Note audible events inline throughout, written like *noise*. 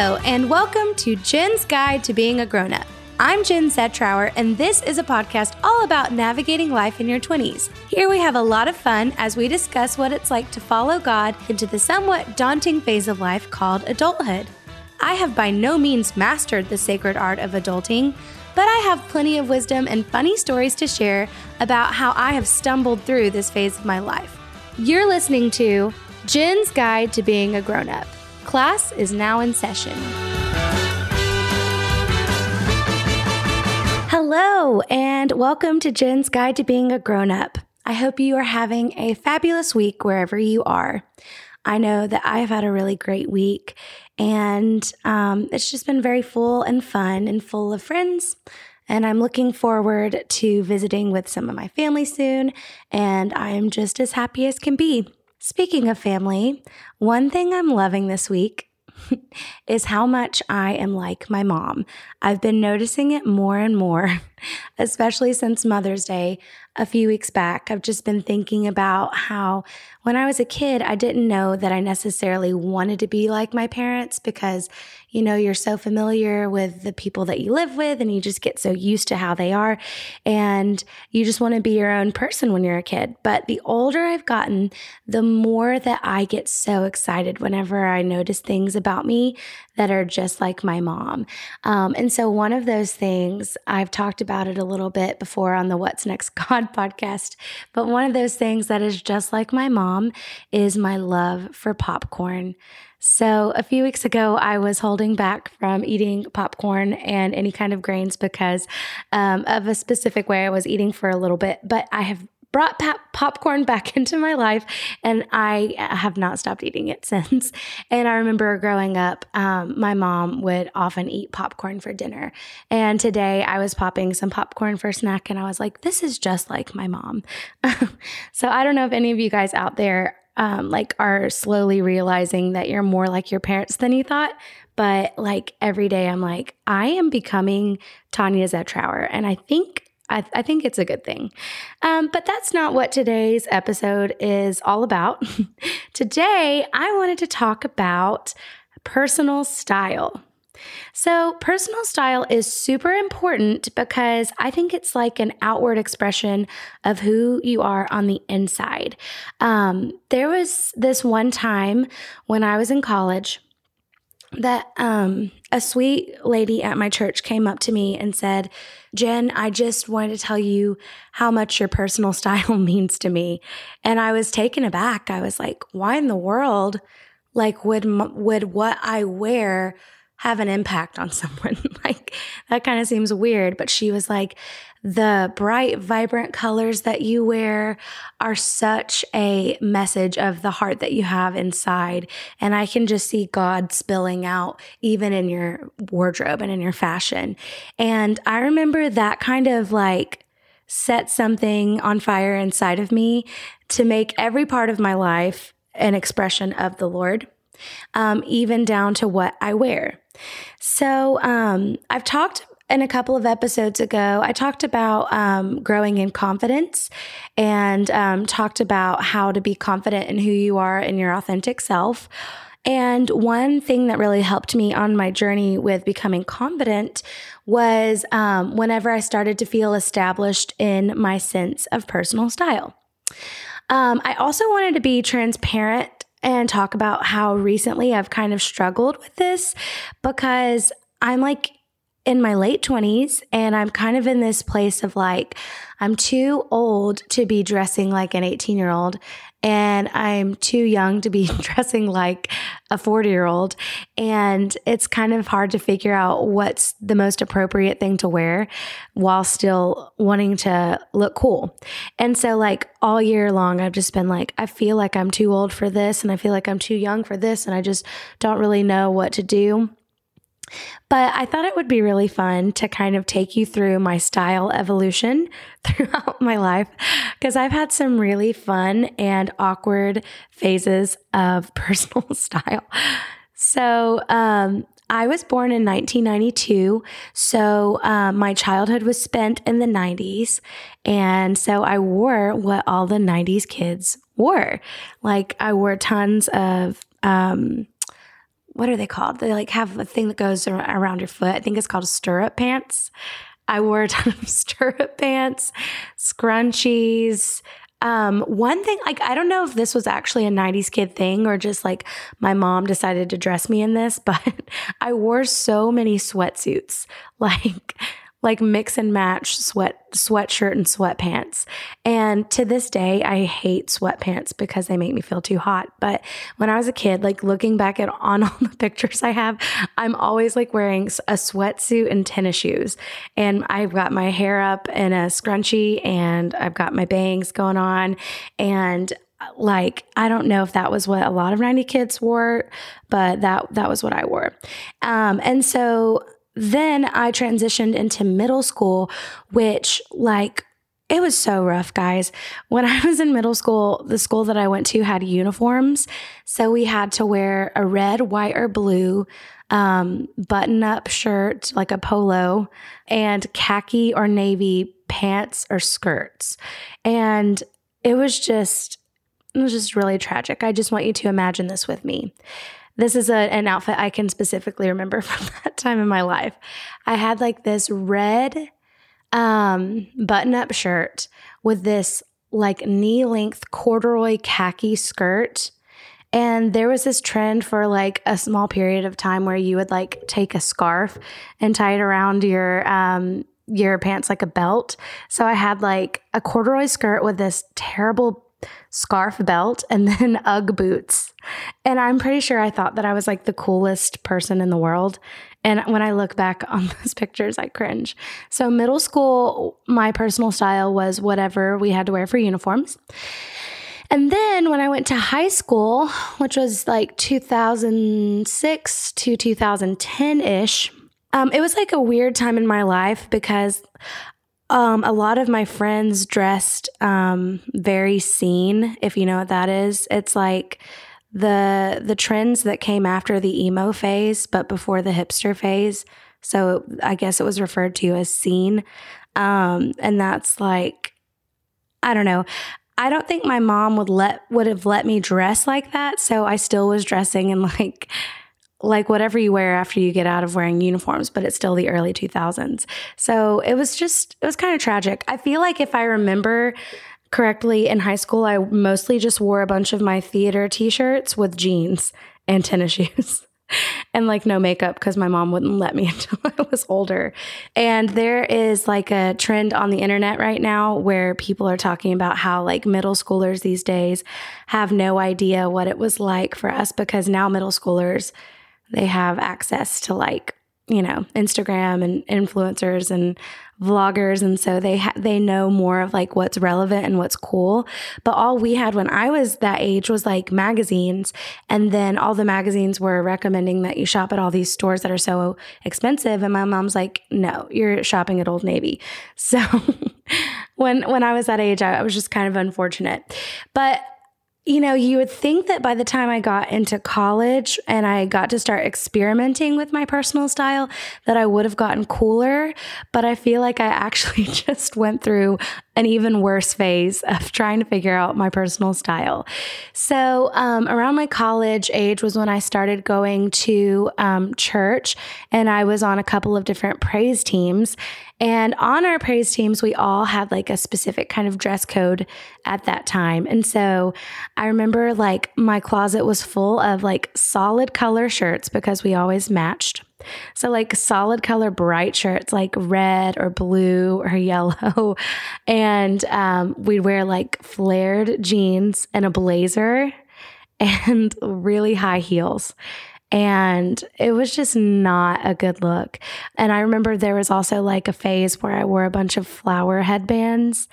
Hello, and welcome to Jen's Guide to Being a Grown Up. I'm Jen Zetrower, and this is a podcast all about navigating life in your 20s. Here we have a lot of fun as we discuss what it's like to follow God into the somewhat daunting phase of life called adulthood. I have by no means mastered the sacred art of adulting, but I have plenty of wisdom and funny stories to share about how I have stumbled through this phase of my life. You're listening to Jen's Guide to Being a Grown Up. Class is now in session. Hello, and welcome to Jen's Guide to Being a Grown Up. I hope you are having a fabulous week wherever you are. I know that I have had a really great week, and um, it's just been very full and fun and full of friends. And I'm looking forward to visiting with some of my family soon, and I am just as happy as can be. Speaking of family, one thing I'm loving this week *laughs* is how much I am like my mom. I've been noticing it more and more, *laughs* especially since Mother's Day a few weeks back. I've just been thinking about how when I was a kid, I didn't know that I necessarily wanted to be like my parents because, you know, you're so familiar with the people that you live with and you just get so used to how they are. And you just want to be your own person when you're a kid. But the older I've gotten, the more that I get so excited whenever I notice things about me that are just like my mom. Um, and so, one of those things, I've talked about it a little bit before on the What's Next *laughs* God podcast, but one of those things that is just like my mom is my love for popcorn. So, a few weeks ago, I was holding back from eating popcorn and any kind of grains because um, of a specific way I was eating for a little bit. But I have brought pop- popcorn back *laughs* into my life and I have not stopped eating it *laughs* since. And I remember growing up, um, my mom would often eat popcorn for dinner. And today I was popping some popcorn for snack and I was like, this is just like my mom. *laughs* so I don't know if any of you guys out there um, like are slowly realizing that you're more like your parents than you thought. But like every day, I'm like, I am becoming Tanya Zetrower. And I think I, I, think it's a good thing. Um, but that's not what today's episode is all about. *laughs* Today, I wanted to talk about personal style. So, personal style is super important because I think it's like an outward expression of who you are on the inside. Um, there was this one time when I was in college that um, a sweet lady at my church came up to me and said, Jen, I just wanted to tell you how much your personal *laughs* style means to me. And I was taken aback. I was like, why in the world? Like, would, would what I wear have an impact on *laughs* someone? like, that kind of seems weird. But she was like, the bright, vibrant colors that you wear are such a message of the heart that you have inside. And I can just see God spilling out even in your wardrobe and in your fashion. And I remember that kind of like, set something on fire inside of me to make every part of my life an expression of the Lord, um, even down to what I wear. So um, I've talked in a couple of episodes ago, I talked about um, growing in confidence and um, talked about how to be confident in who you are and your authentic self. And one thing that really helped me on my journey with becoming confident was um, whenever I started to feel established in my sense of personal style. Um, I also wanted to be transparent and talk about how recently I've kind of struggled with this because I'm like in my late 20s and I'm kind of in this place of like, I'm too old to be dressing like an 18 year old and I'm too young to be *laughs* dressing like a 40 year old. And it's kind of hard to figure out what's the most appropriate thing to wear while still wanting to look cool. And so, like, all year long, I've just been like, I feel like I'm too old for this and I feel like I'm too young for this. And I just don't really know what to do. But I thought it would be really fun to kind of take you through my style evolution *laughs* throughout my life because I've had some really fun and awkward phases of *laughs* personal *laughs* style. So, um, I was born in 1992. So, um, my childhood was spent in the 90s. And so I wore what all the 90s kids wore. Like, I wore tons of, um, what are they called? They like have a thing that goes around your foot. I think it's called stirrup pants. I wore a ton of *laughs* stirrup pants, scrunchies. Um, one thing, like, I don't know if this was actually a 90s kid thing or just like my mom decided to dress me in this, *laughs* but I wore so many sweatsuits. Like, like mix and match sweat sweatshirt and sweatpants. And to this day, I hate sweatpants because they make me feel too hot. But when I was a kid, like looking back at *laughs* on all the pictures I have, I'm always like wearing a sweatsuit and tennis shoes. And I've got my hair up in a scrunchie and I've got my bangs going on and like I don't know if that was what a lot of 90 kids wore, but that that was what I wore. Um, and so then I transitioned into middle school, which like it was so rough, guys. When I *laughs* was in middle school, the school that I went to had uniforms. So we had to wear a red, white, or blue um, button up shirt, like a polo, and khaki or navy pants or skirts. And it was just, it was just really tragic. I just want you to imagine this with me. This is a, an outfit I can specifically remember *laughs* from that time in my life. I had like this red um, button up shirt with this like knee length corduroy khaki skirt. And there was this trend for like a small period of time where you would like take a scarf and tie it around your um, your pants like a belt. So I had like a corduroy skirt with this terrible scarf belt, and *laughs* then Ugg boots. And I'm pretty sure I thought that I was like the coolest person in the world. And when I look back on *laughs* those pictures, I cringe. So, middle school, my personal style was whatever we had to wear for uniforms. And then when I went to high school, which was like 2006 to 2010 ish, um, it was like a weird time in my life because um, a lot of my friends dressed um, very scene, if you know what that is. It's like the the trends that came after the emo phase, but before the hipster phase. So I guess it was referred to as scene, um, and that's like I don't know. I don't think my mom would let would have let me dress like that. So I still was dressing in like like whatever you wear after you get out of wearing uniforms, but it's still the early 2000s. So it was just, it was kind of tragic. I feel like if I remember correctly in high school, I mostly just wore a bunch of my theater t shirts with jeans and tennis *laughs* shoes. and like no makeup because my mom wouldn't let me *laughs* until I was older. And there is like a trend on the internet right now where people are talking about how like middle schoolers these days have no idea what it was like for us because now middle schoolers they have access to like you know Instagram and influencers and vloggers. And so they ha- they know more of like what's relevant and what's cool. But all we had when I was that age was like magazines. And then all the magazines were recommending that you shop at all these stores that are so expensive. And my mom's like no you're shopping at Old Navy. *laughs* So when when I was that age I, I was just kind of unfortunate. But you know, you would think that by the time I got into college and I got to start experimenting with my personal style, that I would have gotten cooler. But I feel like I actually *laughs* just went through an even worse phase of trying to figure out my personal style. So, um, around my college age was when I started going to um, church and I was on a couple of different praise teams. And on our praise teams, we all had like a specific kind of dress code at that time. And so I remember like my closet was full of like solid color shirts because we always matched. So, like solid color, bright shirts, like red or blue or *laughs* yellow. And um, we'd wear like flared jeans and a blazer and *laughs* really high heels and it was just not a good look. And I remember there was also like a phase where I wore a bunch of flower headbands.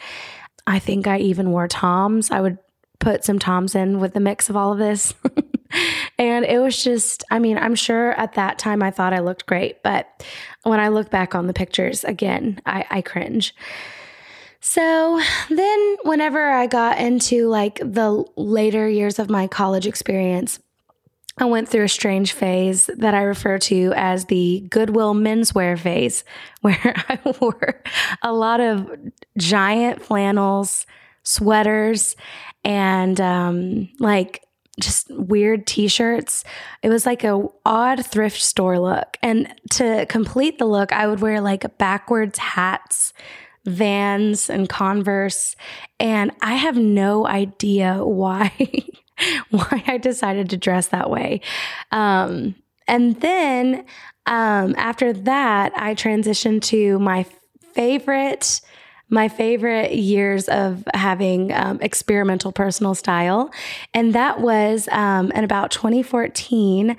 I think I even wore Toms. I would put some Toms in with the mix of all of this. *laughs* and it was just, I mean, I'm sure at that time I thought I looked great, but when I look back on the pictures again, I, I cringe. So then, whenever I got into like the later years of my college experience, I went through a strange phase that I refer to as the Goodwill menswear phase, *laughs* where I wore a lot of giant flannels, sweaters, and um, like just weird t-shirts. It was like a odd thrift store look. And to complete the look, I would wear like backwards hats, Vans and Converse, and I have no idea *laughs* why *laughs* why I decided to dress that way. Um, and then um, after that, I transitioned to my favorite my favorite years of having um, experimental personal style. And that was um, in about 2014.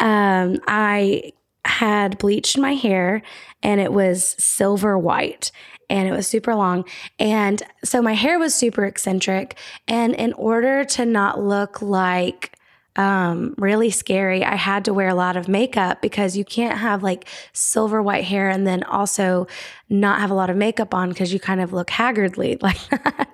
Um, I had bleached my hair and it was silver white and it was super long. And so my hair was super eccentric. And in order to not look like um, really scary. I had to wear a lot of makeup because you can't have like silver white hair and then also not have a lot of makeup on because you kind of look haggardly *laughs* like that.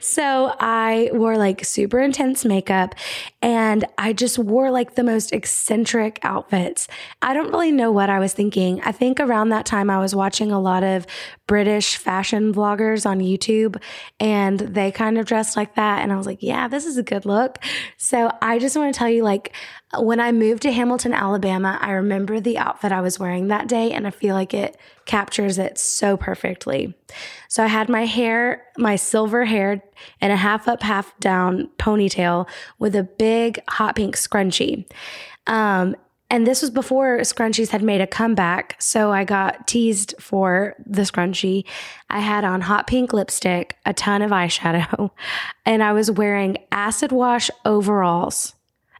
so I wore like super intense makeup and I just wore like the most eccentric outfits. I don't really know what I was thinking. I think around that time I was watching a lot of British fashion vloggers on YouTube and they kind of dressed like that. And I was like, yeah, this is a good look. So I just want to tell you like, when I moved to Hamilton, Alabama, I remember the outfit I was wearing that day, and I feel like it captures it so perfectly. So I had my hair, my silver hair, and a half up, half down ponytail with a big hot pink scrunchie. Um, and this was before scrunchies had made a comeback. So I got teased for the scrunchie. I had on hot pink lipstick, a ton of eyeshadow, *laughs* and I was wearing acid wash overalls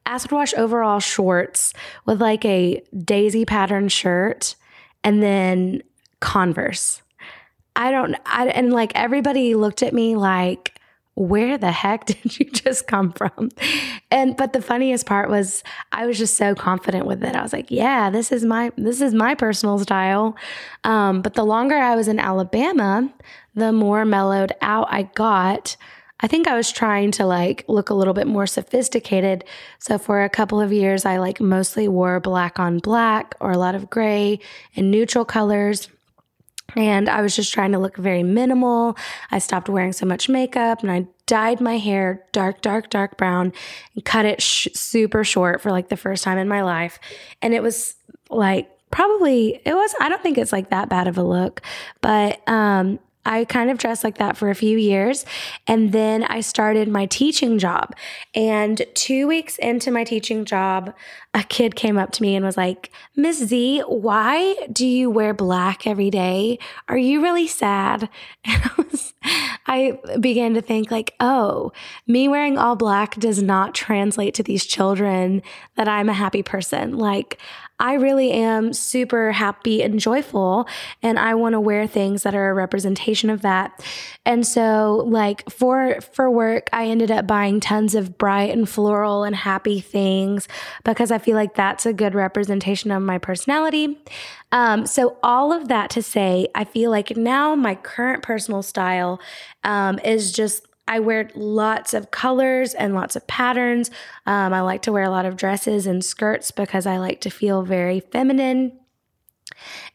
acid wash overall shorts with like a daisy pattern shirt and then Converse. I don't, I, and like everybody looked at me like, where the heck *laughs* did you just come from? And, but the funniest part was I was just so confident with it. I was like, yeah, this is my, this is my personal style. Um, but the longer I was in Alabama, the more mellowed out I got. I think I was trying to like look a little bit more sophisticated. So for a couple of years, I like mostly wore black on black or a lot of gray and neutral colors. And I was just trying to look very minimal. I stopped wearing so much makeup and I dyed my hair dark, dark, dark brown and cut it sh- super short for like the first time in my life. And it was like, probably it was i don't think it's like that bad of a look but um I kind of dressed like that for a few years. And then I started my teaching job. And two weeks into my teaching job, a kid came up to me and was like, Miss Z, why do you wear black every day? Are you really sad? *laughs* And I, was, I began to think, like, oh, me wearing all black does not translate to these children that I'm a happy person. Like, I really am super happy and joyful and I want to wear things that are a representation of that. And so like for for work, I ended up buying tons of bright and floral and happy things because I feel like that's a good representation of my personality. Um, so all of that to say, I feel like now my current personal style um, is just I wear lots of colors and lots of patterns. Um, I like to wear a lot of dresses and skirts because I like to feel very feminine.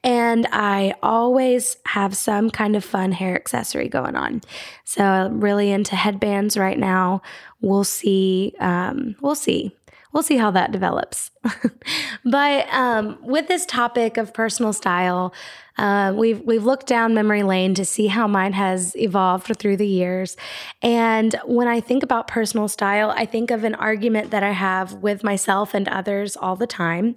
And I always have some kind of fun hair accessory going on. So I'm really into headbands right now. We'll see. Um, we'll see we'll see how that develops. *laughs* but um, with this topic of personal style, uh, we've we've looked down memory lane to see how mine has evolved through the years. And when I think about personal style, I think of an argument that I have with myself and others all the time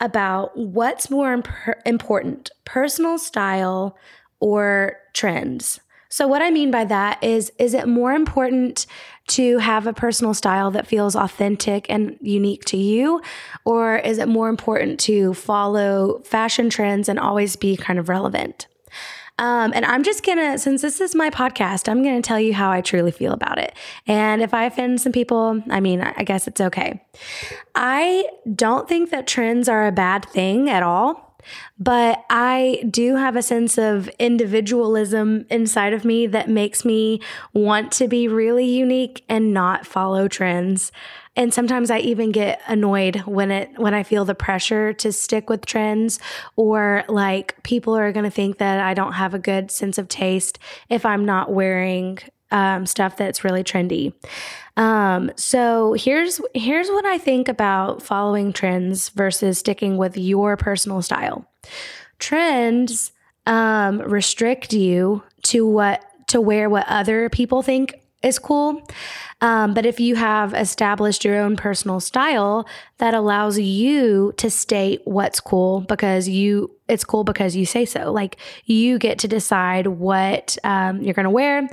about what's more imp- important, personal style or trends. So what I mean by that is is it more important to have a personal style that feels authentic and unique to you or is it more important to follow fashion trends and always be kind of relevant? Um, and I'm just gonna, since this is my podcast, I'm gonna tell you how I truly feel about it. And if I offend some people, I mean, I guess it's okay. I don't think that trends are a bad thing at all. But I do have a sense of individualism inside of me that makes me want to be really unique and not follow trends. And sometimes I even get annoyed when it when I feel the pressure to stick with trends or like people are going to think that I don't have a good sense of taste if I'm not wearing um, stuff that's really trendy. Um, so here's here's what I think about following trends versus sticking with your personal style. Trends um, restrict you to what to wear what other people think is cool. Um, but if you have established your own personal style, that allows you to state what's cool because you it's cool because you say so. Like you get to decide what um, you're going to wear,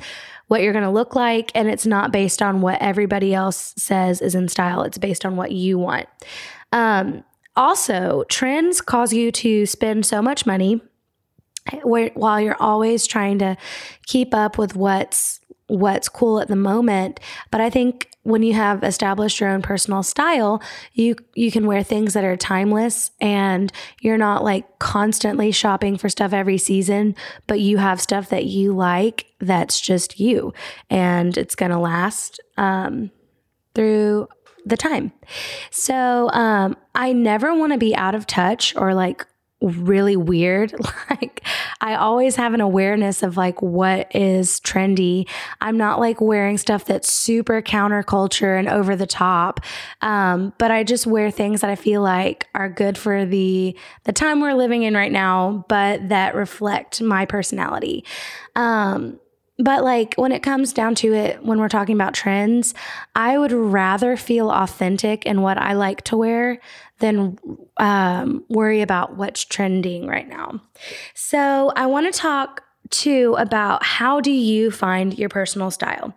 what you're going to look like, and it's not based on what everybody else says is in style. It's based on what you want. Um, also, trends cause you to spend so much money while you're always trying to keep up with what's what's cool at the moment. But I think when you have established your own personal style, you you can wear things that are timeless and you're not like constantly shopping for stuff every season, but you have stuff that you like that's just you and it's going to last um, through the time. So um, I never want to be out of touch or like really weird. *laughs* Like, I always have an awareness of like what is trendy. I'm not like wearing stuff that's super counterculture and over the top. Um, but I just wear things that I feel like are good for the the time we're living in right now, but that reflect my personality. Um, but like when it comes down to it, when we're talking about trends, I would rather feel authentic in what I like to wear than um, worry about what's trending right now. So I want to talk too about how do you find your personal style?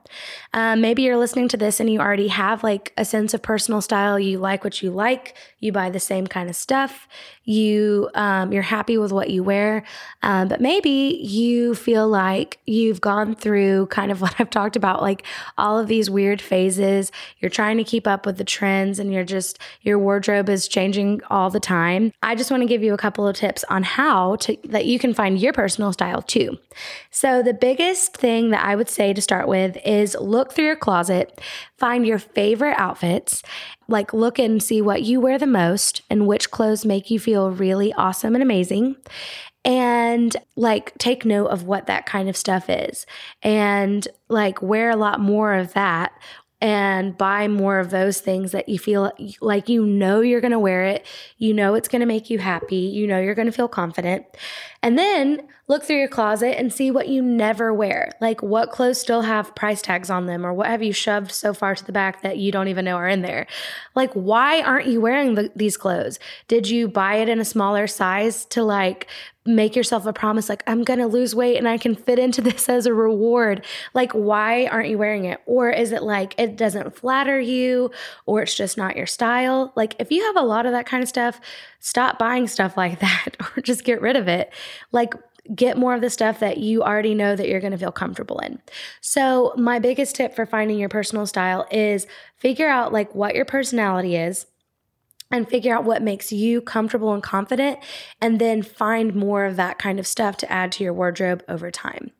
Um, maybe you're listening to this and you already have like a sense of personal style. You like what you like. You buy the same kind of stuff. You um, you're happy with what you wear. Um, but maybe you feel like you've gone through kind of *laughs* what i've talked about like all of these weird phases. You're trying to keep up with the trends and you're just your wardrobe is changing all the time. I just want to give you a couple of tips on how to that you can find your personal style too so the biggest thing that i would say to start with is look through your closet find your favorite outfits like look and see what you wear the most and which clothes make you feel really awesome and amazing. And like take note of what that kind of stuff is and like wear a lot more of that and buy more of those things that you feel like you know you're going to wear it, you know it's going to make you happy, you know you're going to feel confident. And then look through your closet and see what you never wear. Like what clothes still have price tags on them or what have you shoved so far to the back that you don't even know are in there. Like why aren't you wearing the, these clothes? Did you buy it in a smaller size to like make yourself a promise like I'm going to lose weight and I can fit into *laughs* this as a reward. Like why aren't you wearing it? Or is it like it doesn't flatter you or it's just not your style? Like if you have a lot of that kind of stuff, stop buying stuff like *laughs* that or just get rid of it. Like get more of the stuff that you already know that you're going to feel comfortable in. So, my biggest tip for finding your personal style is figure out like what your personality is and figure out what makes you comfortable and confident, and then find more of that kind of stuff to add to your wardrobe over time.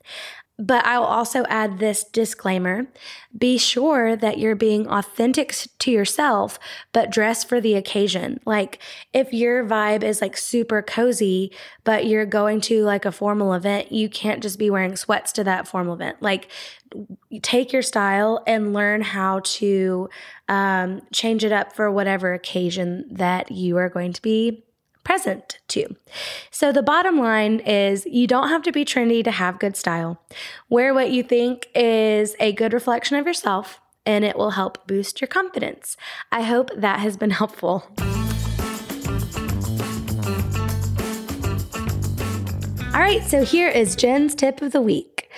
But I'll also add this disclaimer be sure that you're being authentic to yourself, but dress for the occasion. Like if your vibe is like super cozy, but you're going to like a formal event, you can't just be wearing sweats to that formal event. Like take your style and learn how to um, change it up for whatever occasion that you are going to be present to. So the bottom line is you don't have to be trendy to have good style. Wear what you think is a good reflection of yourself and it will help boost your confidence. I hope that has been *laughs* helpful. All right, so here is Jen's tip of the week.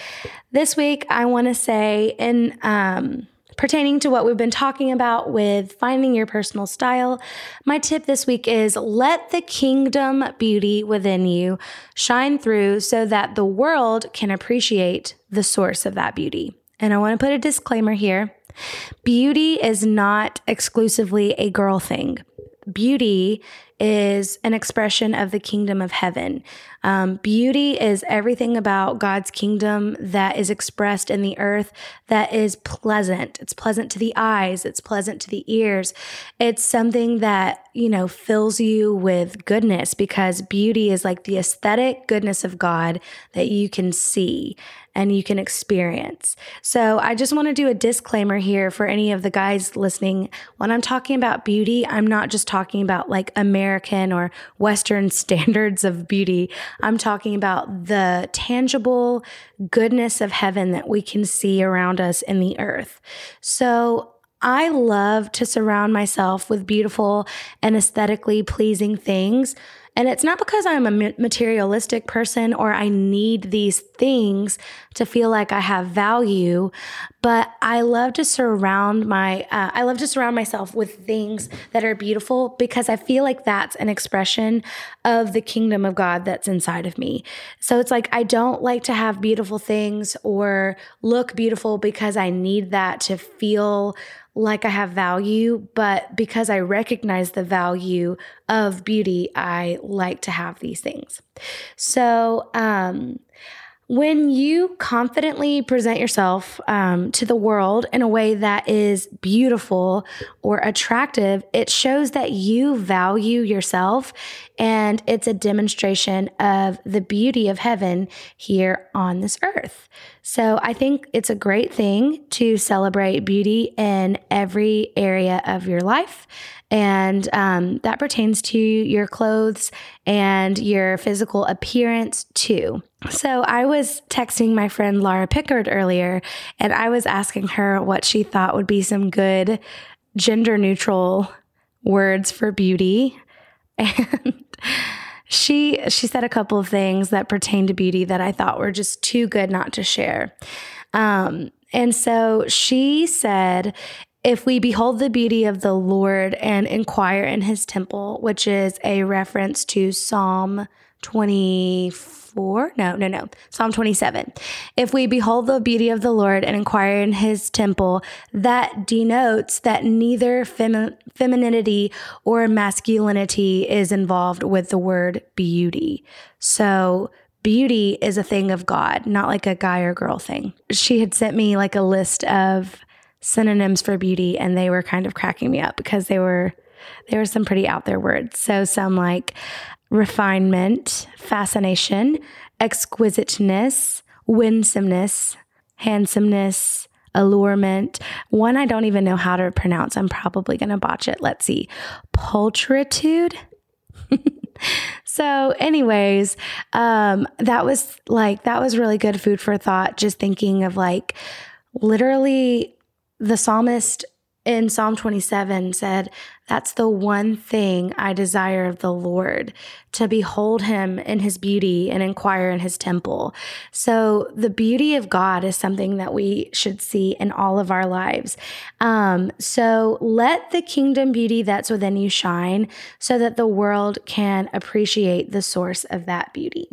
This week, I want to say, in um, Pertaining to what we've been talking about with finding your personal style, my tip this week is let the kingdom beauty within you shine through so that the world can appreciate the source of that beauty. And I want to put a disclaimer here beauty is not exclusively a girl thing. Beauty is an expression of the kingdom of heaven. Um, beauty is everything about God's kingdom that is expressed in the earth that is pleasant. It's pleasant to the eyes, it's pleasant to the ears. It's something that, you know, fills you with goodness because beauty is like the aesthetic goodness of God that you can see and you can experience. So I just want to do a disclaimer here for any of the guys listening. When I'm talking about beauty, I'm not just talking about like American or Western *laughs* standards of beauty. I'm talking about the tangible goodness of heaven that we can see around us in the earth. So I love to surround myself with beautiful and aesthetically pleasing things and it's not because I'm a materialistic person or I need these things to feel like I have value, but I love to surround my uh, I love to surround myself with things that are beautiful because I feel like that's an expression of the kingdom of God that's inside of me. So it's like I don't like to have beautiful things or look beautiful because I need that to feel like I have value, but because I recognize the value of beauty, I like to have these things. So, um, when you confidently present yourself um, to the world in a way that is beautiful or attractive, it shows that you value yourself and it's a demonstration of the beauty of heaven here on this earth. So I think it's a great thing to celebrate beauty in every area of your life. And um, that pertains to your clothes and your physical appearance too. So I was texting my friend Laura Pickard earlier, and I was asking her what she thought would be some good gender neutral words for beauty. *laughs* And she she said a couple of things that pertain to beauty that I thought were just too good not to share. Um, and so she said, if we behold the beauty of the Lord and inquire in his temple, which is a reference to Psalm 24 4? No, no, no. Psalm 27. If we behold the beauty of the Lord and inquire in his temple, that denotes that neither femi- femininity or masculinity is involved with the word beauty. So, beauty is a thing of God, not like a guy or girl thing. She had sent me like a list of synonyms for beauty and they were kind of cracking me up because they were there were some pretty out there words. So some like refinement, fascination, exquisiteness, winsomeness, handsomeness, allurement. One I don't even know how to pronounce. I'm probably going to botch it. Let's see. Pulchritude. *laughs* so, anyways, um, that was like, that was really good food for thought. Just thinking of like literally the psalmist in Psalm 27 said, That's the one thing I desire of the Lord, to behold him in his beauty and inquire in his temple. So, the beauty of God is something that we should see in all of our lives. Um, so, let the kingdom beauty that's within you shine so that the world can appreciate the source of that beauty.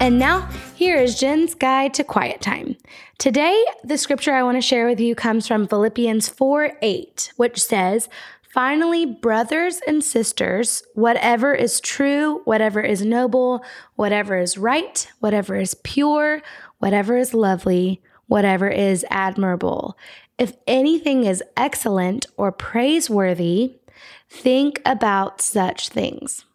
And now, here is Jen's guide to quiet time. Today, the scripture I want to share with you comes from Philippians 4 8, which says, Finally, brothers and sisters, whatever is true, whatever is noble, whatever is right, whatever is pure, whatever is lovely, whatever is admirable, if anything is excellent or praiseworthy, think about such things.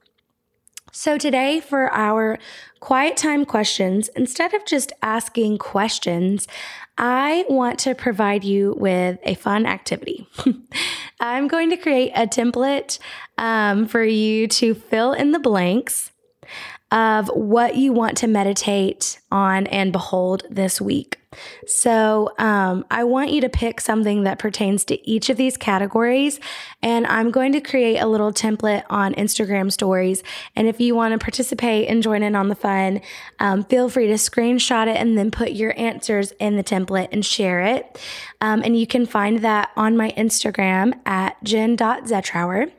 So, today for our quiet time questions, instead of just asking questions, I want to provide you with a fun activity. *laughs* I'm going to create a template um, for you to fill in the blanks of what you want to meditate on and behold this week. So, um, I want you to pick something that pertains to each of these categories, and I'm going to create a little template on Instagram stories. And if you want to participate and join in on the fun, um, feel free to screenshot it and then put your answers in the template and share it. Um, and you can find that on my Instagram at jen.zetrower.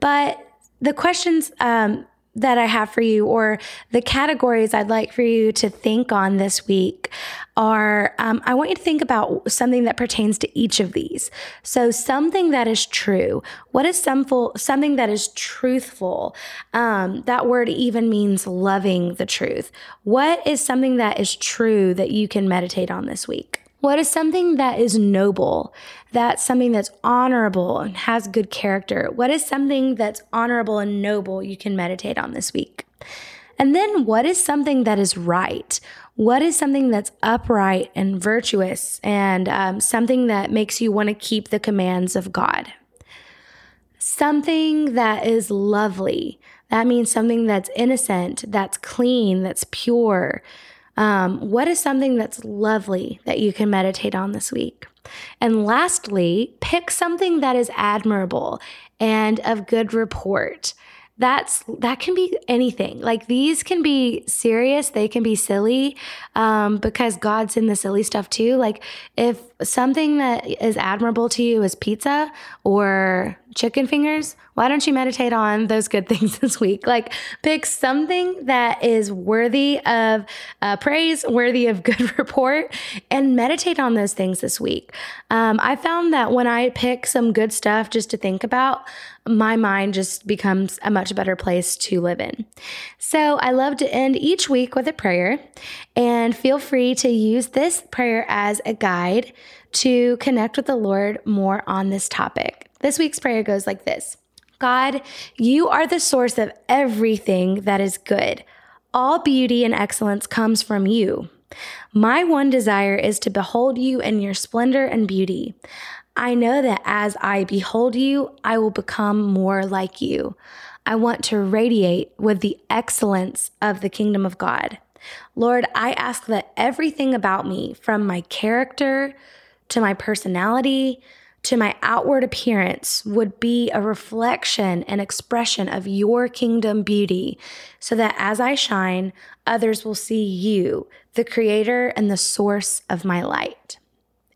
But the questions, um, that I have for you, or the categories I'd like for you to think on this week, are um, I want you to think about something that pertains to each of these. So, something that is true. What is some, something that is truthful? Um, that word even means loving the truth. What is something that is true that you can meditate on this week? What is something that is noble? That's something that's honorable and has good character. What is something that's honorable and noble you can meditate on this week? And then what is something that is right? What is something that's upright and virtuous and um, something that makes you want to keep the commands of God? Something that is lovely. That means something that's innocent, that's clean, that's pure, um, what is something that's lovely that you can meditate on this week? And lastly, pick something that is admirable and of good report. That's that can be anything. Like these can be serious they can be silly um, because god's in the silly stuff too. Like if something that is admirable to you is pizza or chicken fingers. Why don't you meditate on those good *laughs* things this week? Like pick something that is worthy of uh, praise worthy of good *laughs* report and meditate on those things this week. Um, i found that when i pick some good stuff just to think about my mind just becomes a much better place to live in. So I love to end each week with a prayer, and feel free to use this prayer as a guide to connect with the Lord more on this topic. This week's prayer goes like this God, you are the source of everything that is good. All beauty and excellence comes from you. My one desire is to behold you in your splendor and beauty. I know that as I behold you, I will become more like you. I want to radiate with the excellence of the kingdom of God. Lord, I ask that everything about me, from my character to my personality to my outward appearance, would be a reflection and expression of your kingdom beauty, so that as I shine, others will see you, the creator and the source of my light.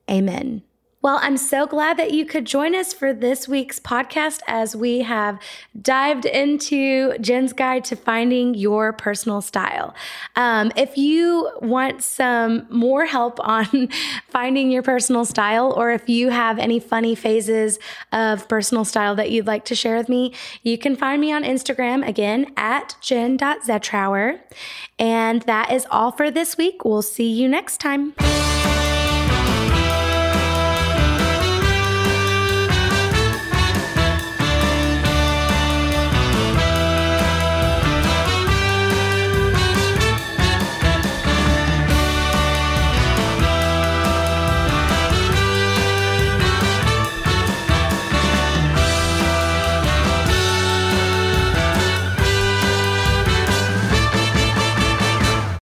Amen. Well, I'm so glad that you could join us for this week's podcast as we have dived into Jen's guide to finding your personal style. Um, if you want some more help *laughs* on finding your personal style, or if you have any funny phases of personal style that you'd like to share with me, you can find me on Instagram again at jen.zetrower. And that is all for this week. We'll see you next time.